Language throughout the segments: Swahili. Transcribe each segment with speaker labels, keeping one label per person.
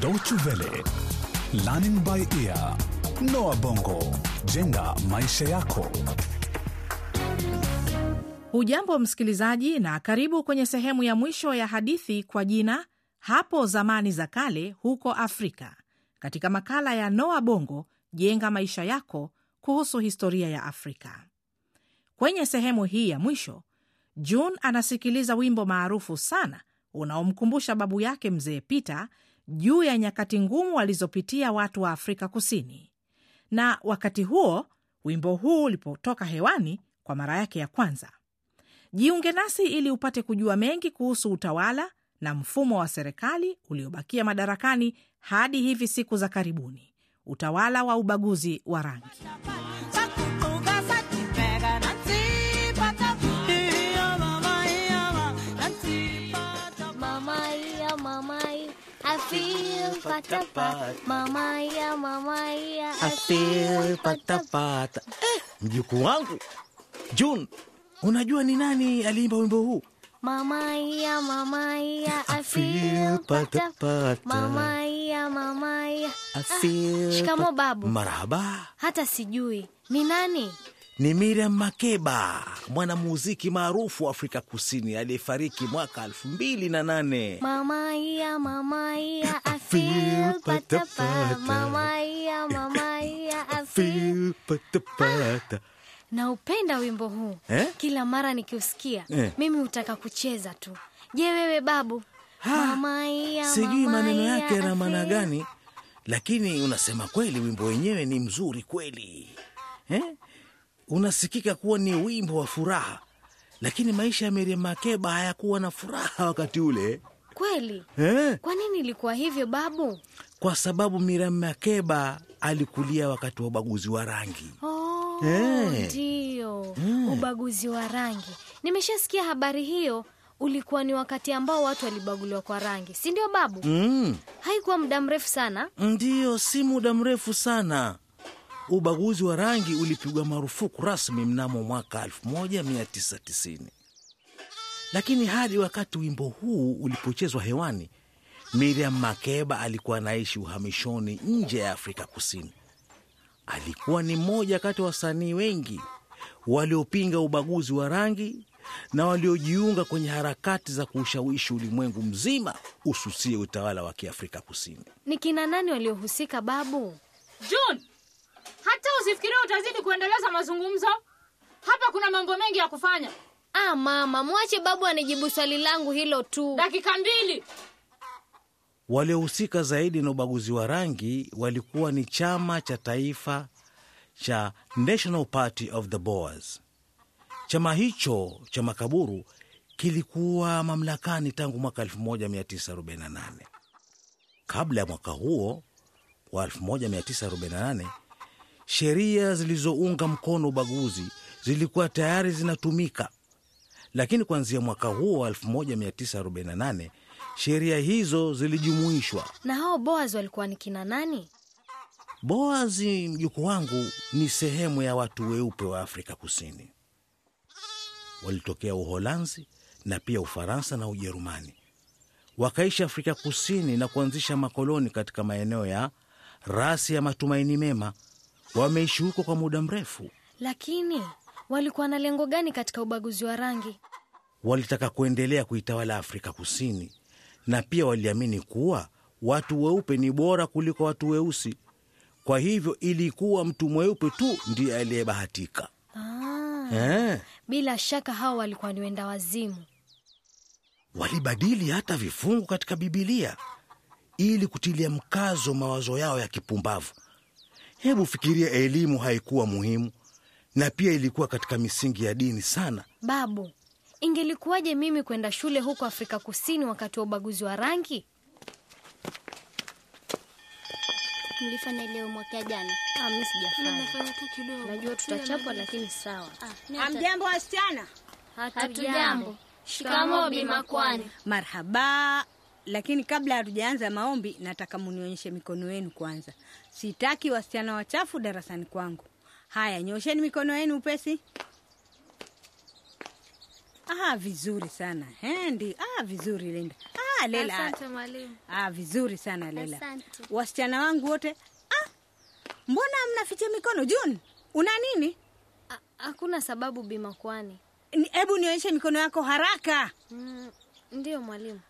Speaker 1: Deutsche Welle, Learning by Ear, Noah Bongo, jenga maisha yako.
Speaker 2: Hujambo msikilizaji, na karibu kwenye sehemu ya mwisho ya hadithi kwa jina hapo zamani za kale huko Afrika, katika makala ya Noa Bongo jenga maisha yako kuhusu historia ya Afrika. Kwenye sehemu hii ya mwisho, June anasikiliza wimbo maarufu sana unaomkumbusha babu yake mzee Peter juu ya nyakati ngumu walizopitia watu wa Afrika Kusini. Na wakati huo wimbo huu ulipotoka hewani kwa mara yake ya kwanza, jiunge nasi ili upate kujua mengi kuhusu utawala na mfumo wa serikali uliobakia madarakani hadi hivi siku za karibuni, utawala wa ubaguzi wa rangi.
Speaker 3: Feel patapa. Mama ya mama ya
Speaker 4: asil patapata. Eh, mjukuu wangu June, unajua ni nani aliimba wimbo huu?
Speaker 3: Mama ya mama ya asil
Speaker 4: patapata.
Speaker 3: Mama ya mama
Speaker 4: ya asil.
Speaker 3: Shikamo babu.
Speaker 4: Marhaba.
Speaker 3: Hata sijui ni nani.
Speaker 4: Ni Miriam Makeba, mwanamuziki maarufu wa Afrika Kusini aliyefariki mwaka elfu mbili na nane.
Speaker 3: Mama I
Speaker 4: feel
Speaker 3: I feel
Speaker 4: Feel patapata.
Speaker 3: Naupenda wimbo huu
Speaker 4: Eh?
Speaker 3: kila mara nikiusikia
Speaker 4: Eh.
Speaker 3: mimi hutaka kucheza tu. Je, wewe babu?
Speaker 4: Ha, Sijui maneno yake yana maana gani, lakini unasema kweli, wimbo wenyewe ni mzuri kweli eh? Unasikika kuwa ni wimbo wa furaha, lakini maisha ya Miriam Makeba hayakuwa na furaha wakati ule
Speaker 3: Kweli?
Speaker 4: eh?
Speaker 3: Kwa nini ilikuwa hivyo babu?
Speaker 4: Kwa sababu Miriam Makeba alikulia wakati wa ubaguzi wa rangi.
Speaker 3: Oh,
Speaker 4: Eh.
Speaker 3: ndio ubaguzi wa rangi. Nimeshasikia habari hiyo. Ulikuwa ni wakati ambao watu walibaguliwa kwa rangi, si ndio babu?
Speaker 4: mm.
Speaker 3: Haikuwa muda mrefu sana.
Speaker 4: Ndiyo, si muda mrefu sana. Ubaguzi wa rangi ulipigwa marufuku rasmi mnamo mwaka 1990 lakini hadi wakati wimbo huu ulipochezwa hewani, Miriam Makeba alikuwa anaishi uhamishoni nje ya Afrika Kusini. Alikuwa ni mmoja kati ya wasanii wengi waliopinga ubaguzi wa rangi na waliojiunga kwenye harakati za kuushawishi ulimwengu mzima ususie utawala wa Kiafrika Kusini.
Speaker 3: Ni kina nani waliohusika babu?
Speaker 5: jun hata usifikiria utazidi kuendeleza mazungumzo hapa. Kuna mambo mengi ya kufanya.
Speaker 3: Ah, mama, mwache babu anijibu swali langu hilo tu.
Speaker 5: Dakika mbili.
Speaker 4: Waliohusika zaidi na ubaguzi wa rangi walikuwa ni chama cha taifa cha National Party of the Boers. Chama hicho cha makaburu kilikuwa mamlakani tangu mwaka 1948. Kabla ya mwaka huo wa 1948, sheria zilizounga mkono ubaguzi zilikuwa tayari zinatumika, lakini kuanzia mwaka huo wa 1948 sheria hizo zilijumuishwa.
Speaker 3: Na hao Boaz walikuwa ni kina nani?
Speaker 4: Boazi, mjukuu wangu, ni sehemu ya watu weupe wa Afrika Kusini. Walitokea Uholanzi na pia Ufaransa na Ujerumani, wakaishi Afrika Kusini na kuanzisha makoloni katika maeneo ya rasi ya Matumaini Mema. Wameishi huko kwa muda mrefu.
Speaker 3: Lakini walikuwa na lengo gani katika ubaguzi wa rangi?
Speaker 4: Walitaka kuendelea kuitawala Afrika Kusini, na pia waliamini kuwa watu weupe ni bora kuliko watu weusi. Kwa hivyo ilikuwa mtu mweupe tu ndiye aliyebahatika.
Speaker 3: Ah,
Speaker 4: Eh,
Speaker 3: bila shaka hao walikuwa ni wenda wazimu.
Speaker 4: walibadili hata vifungu katika Bibilia ili kutilia mkazo mawazo yao ya kipumbavu. Hebu fikiria, elimu haikuwa muhimu na pia ilikuwa katika misingi ya dini sana.
Speaker 3: Babu, ingelikuwaje mimi kwenda shule huko Afrika Kusini wakati wa ubaguzi wa rangi?
Speaker 6: mlifanya leo mwaka jana
Speaker 3: Ah, mimi sijafanya. Najua tutachapwa lakini sawa.
Speaker 7: Amjambo wasichana,
Speaker 3: Hatujambo.
Speaker 6: Shikamoo, Bi Makwani.
Speaker 7: marhaba. Lakini kabla hatujaanza maombi, nataka munionyeshe mikono yenu kwanza. Sitaki wasichana wachafu darasani kwangu. Haya, nyosheni mikono yenu upesi. Ah, vizuri sana Hendi. Ah, vizuri Linda. Ah, Lela.
Speaker 3: Asante mwalimu.
Speaker 7: Ah, vizuri sana Lela.
Speaker 6: Asante.
Speaker 7: Wasichana wangu wote. Ah, mbona mnaficha mikono? June, una nini?
Speaker 3: Hakuna sababu Bima
Speaker 7: kwani. Hebu nionyeshe mikono yako haraka.
Speaker 3: Mm, ndiyo mwalimu.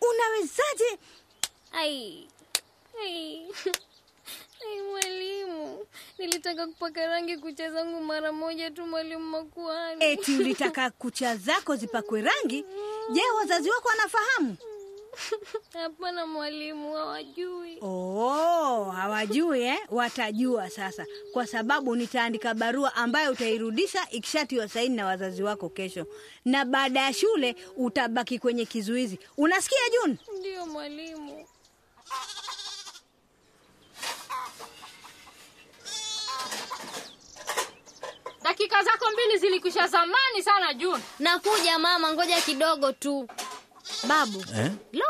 Speaker 7: Unawezaje?
Speaker 3: Ai. Ai. Ai, mwalimu, nilitaka kupaka rangi kucha zangu mara moja tu, mwalimu Makuani.
Speaker 7: Eti ulitaka kucha zako zipakwe rangi? Je, wazazi wako wanafahamu?
Speaker 3: Hapana mwalimu, hawajui.
Speaker 7: Oh, hawajui eh? Watajua sasa, kwa sababu nitaandika barua ambayo utairudisha ikishatiwa saini na wazazi wako kesho, na baada ya shule utabaki kwenye kizuizi. Unasikia Juni?
Speaker 3: Ndio mwalimu.
Speaker 5: Dakika zako mbili zilikwisha zamani sana June.
Speaker 3: Nakuja mama, ngoja kidogo tu. Babu,
Speaker 4: eh?
Speaker 3: lo,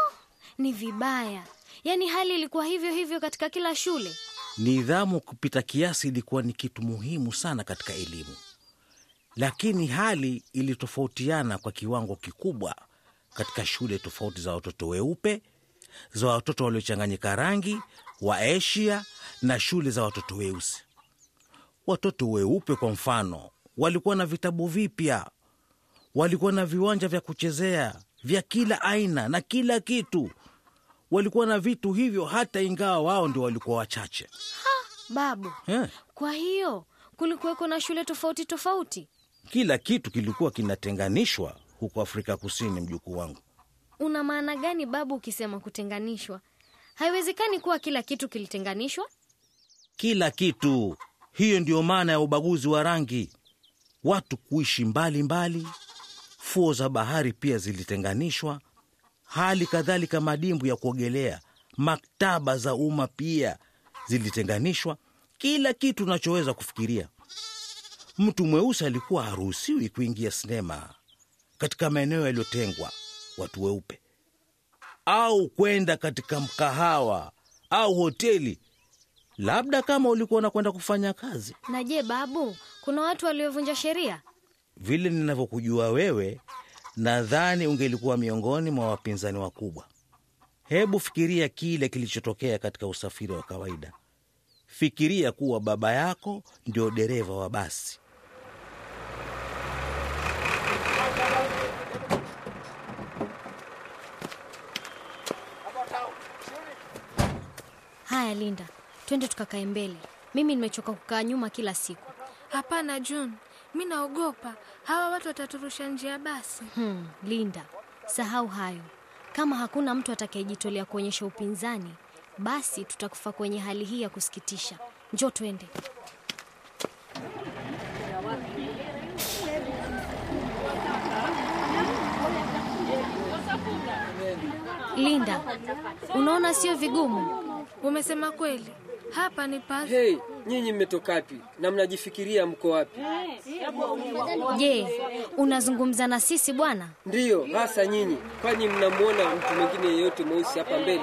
Speaker 3: ni vibaya. Yaani hali ilikuwa hivyo hivyo katika kila shule.
Speaker 4: Nidhamu kupita kiasi ilikuwa ni kitu muhimu sana katika elimu, lakini hali ilitofautiana kwa kiwango kikubwa katika shule tofauti za watoto weupe, za watoto waliochanganyika rangi wa Asia na shule za watoto weusi. Watoto weupe kwa mfano, walikuwa na vitabu vipya, walikuwa na viwanja vya kuchezea vya kila aina na kila kitu. Walikuwa na vitu hivyo hata ingawa wao ndio walikuwa wachache
Speaker 3: Babu,
Speaker 4: yeah.
Speaker 3: kwa hiyo kulikuweko na shule tofauti tofauti.
Speaker 4: Kila kitu kilikuwa kinatenganishwa huko Afrika Kusini, mjukuu wangu.
Speaker 3: Una maana gani babu ukisema kutenganishwa? Haiwezekani kuwa kila kitu kilitenganishwa.
Speaker 4: Kila kitu. Hiyo ndiyo maana ya ubaguzi wa rangi, watu kuishi mbali mbali. Fuo za bahari pia zilitenganishwa, hali kadhalika madimbu ya kuogelea, maktaba za umma pia zilitenganishwa. Kila kitu unachoweza kufikiria. Mtu mweusi alikuwa haruhusiwi kuingia sinema katika maeneo yaliyotengwa watu weupe, au kwenda katika mkahawa au hoteli, labda kama ulikuwa unakwenda kufanya kazi.
Speaker 3: Na je, babu, kuna watu waliovunja sheria?
Speaker 4: Vile ninavyokujua wewe, nadhani ungelikuwa miongoni mwa wapinzani wakubwa. Hebu fikiria kile kilichotokea katika usafiri wa kawaida. Fikiria kuwa baba yako ndio dereva wa basi.
Speaker 3: Haya, Linda, twende tukakae mbele. Mimi nimechoka kukaa nyuma kila siku.
Speaker 8: Hapana June, mi naogopa hawa watu wataturusha nje ya basi.
Speaker 3: Hmm, Linda, sahau hayo. Kama hakuna mtu atakayejitolea kuonyesha upinzani, basi tutakufa kwenye hali hii ya kusikitisha. Njoo twende. Linda, unaona sio vigumu?
Speaker 8: Umesema kweli, hapa ni pa
Speaker 9: Hei, nyinyi mmetoka wapi na mnajifikiria mko wapi?
Speaker 3: Je, unazungumza na sisi bwana?
Speaker 9: Ndiyo, hasa nyinyi, kwani mnamwona mtu mwingine yeyote mweusi hapa mbele?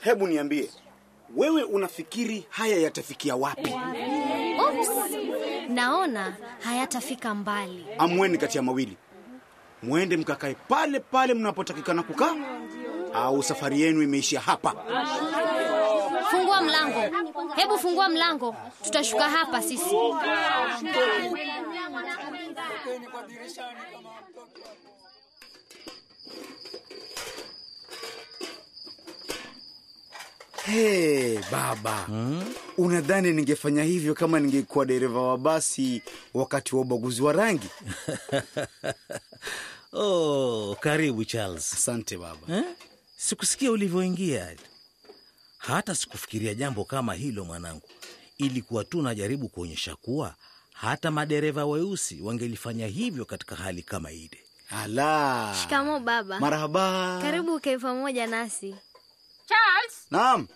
Speaker 10: Hebu niambie, wewe unafikiri haya yatafikia wapi?
Speaker 3: Oops. Naona hayatafika mbali.
Speaker 10: Amweni kati ya mawili, mwende mkakae pale pale mnapotakikana kukaa, au safari yenu imeishia hapa.
Speaker 3: Fungua mlango, hebu fungua mlango, tutashuka hapa sisi.
Speaker 10: Hey, baba unadhani ningefanya hivyo kama ningekuwa dereva wa basi wakati wa ubaguzi wa rangi?
Speaker 4: Oh, karibu Charles.
Speaker 10: Asante baba.
Speaker 4: Eh? Sikusikia ulivyoingia, hata sikufikiria jambo kama hilo mwanangu. Ilikuwa tu najaribu kuonyesha kuwa hata madereva weusi wangelifanya hivyo katika hali kama ile.
Speaker 10: Ala,
Speaker 3: Shikamo baba.
Speaker 10: marhaba.
Speaker 3: Karibu ukae pamoja nasi.
Speaker 5: Charles,
Speaker 10: Naam.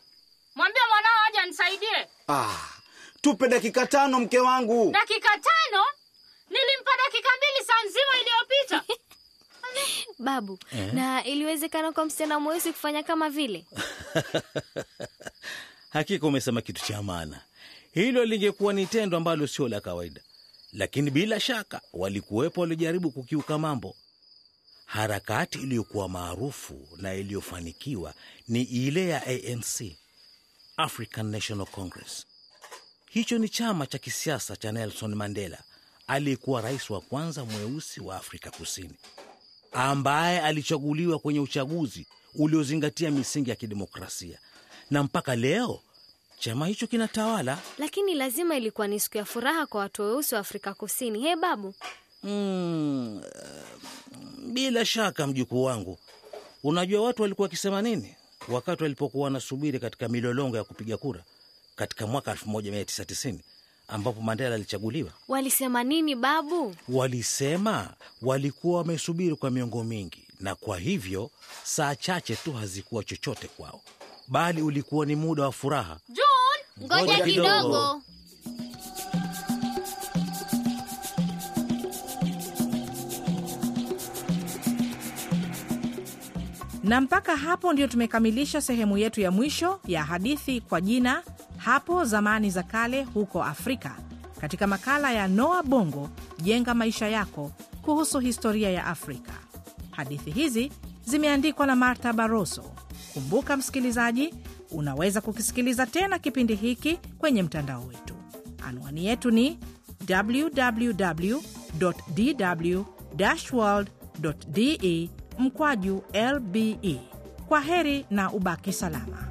Speaker 5: mwambie mwanao aje nisaidie.
Speaker 10: Ah, tupe dakika tano mke wangu.
Speaker 5: Dakika tano? Nilimpa dakika mbili saa nzima iliyopita.
Speaker 3: Babu, na iliwezekana kwa msichana mweusi kufanya kama vile?
Speaker 4: Hakika umesema kitu cha maana. Hilo lingekuwa ni tendo ambalo sio la kawaida, lakini bila shaka walikuwepo waliojaribu kukiuka mambo. Harakati iliyokuwa maarufu na iliyofanikiwa ni ile ya ANC, African National Congress. Hicho ni chama cha kisiasa cha Nelson Mandela, aliyekuwa rais wa kwanza mweusi wa Afrika Kusini, ambaye alichaguliwa kwenye uchaguzi uliozingatia misingi ya kidemokrasia, na mpaka leo chama hicho kinatawala.
Speaker 3: Lakini lazima ilikuwa ni siku ya furaha kwa watu weusi wa Afrika Kusini. He babu,
Speaker 4: Mm, bila shaka mjukuu wangu, unajua watu walikuwa wakisema nini wakati walipokuwa wanasubiri katika milolongo ya kupiga kura katika mwaka 1990 ambapo Mandela alichaguliwa?
Speaker 3: walisema nini babu?
Speaker 4: Walisema walikuwa wamesubiri kwa miongo mingi, na kwa hivyo saa chache tu hazikuwa chochote kwao, bali ulikuwa ni muda wa furaha.
Speaker 5: John,
Speaker 4: Ngoja
Speaker 6: kidogo.
Speaker 2: Na mpaka hapo ndio tumekamilisha sehemu yetu ya mwisho ya hadithi kwa jina hapo zamani za kale huko Afrika, katika makala ya Noa Bongo, jenga maisha yako, kuhusu historia ya Afrika. Hadithi hizi zimeandikwa na Martha Barroso. Kumbuka msikilizaji, unaweza kukisikiliza tena kipindi hiki kwenye mtandao wetu. Anwani yetu ni www dw world de mkwaju lbe. Kwa heri na ubaki salama.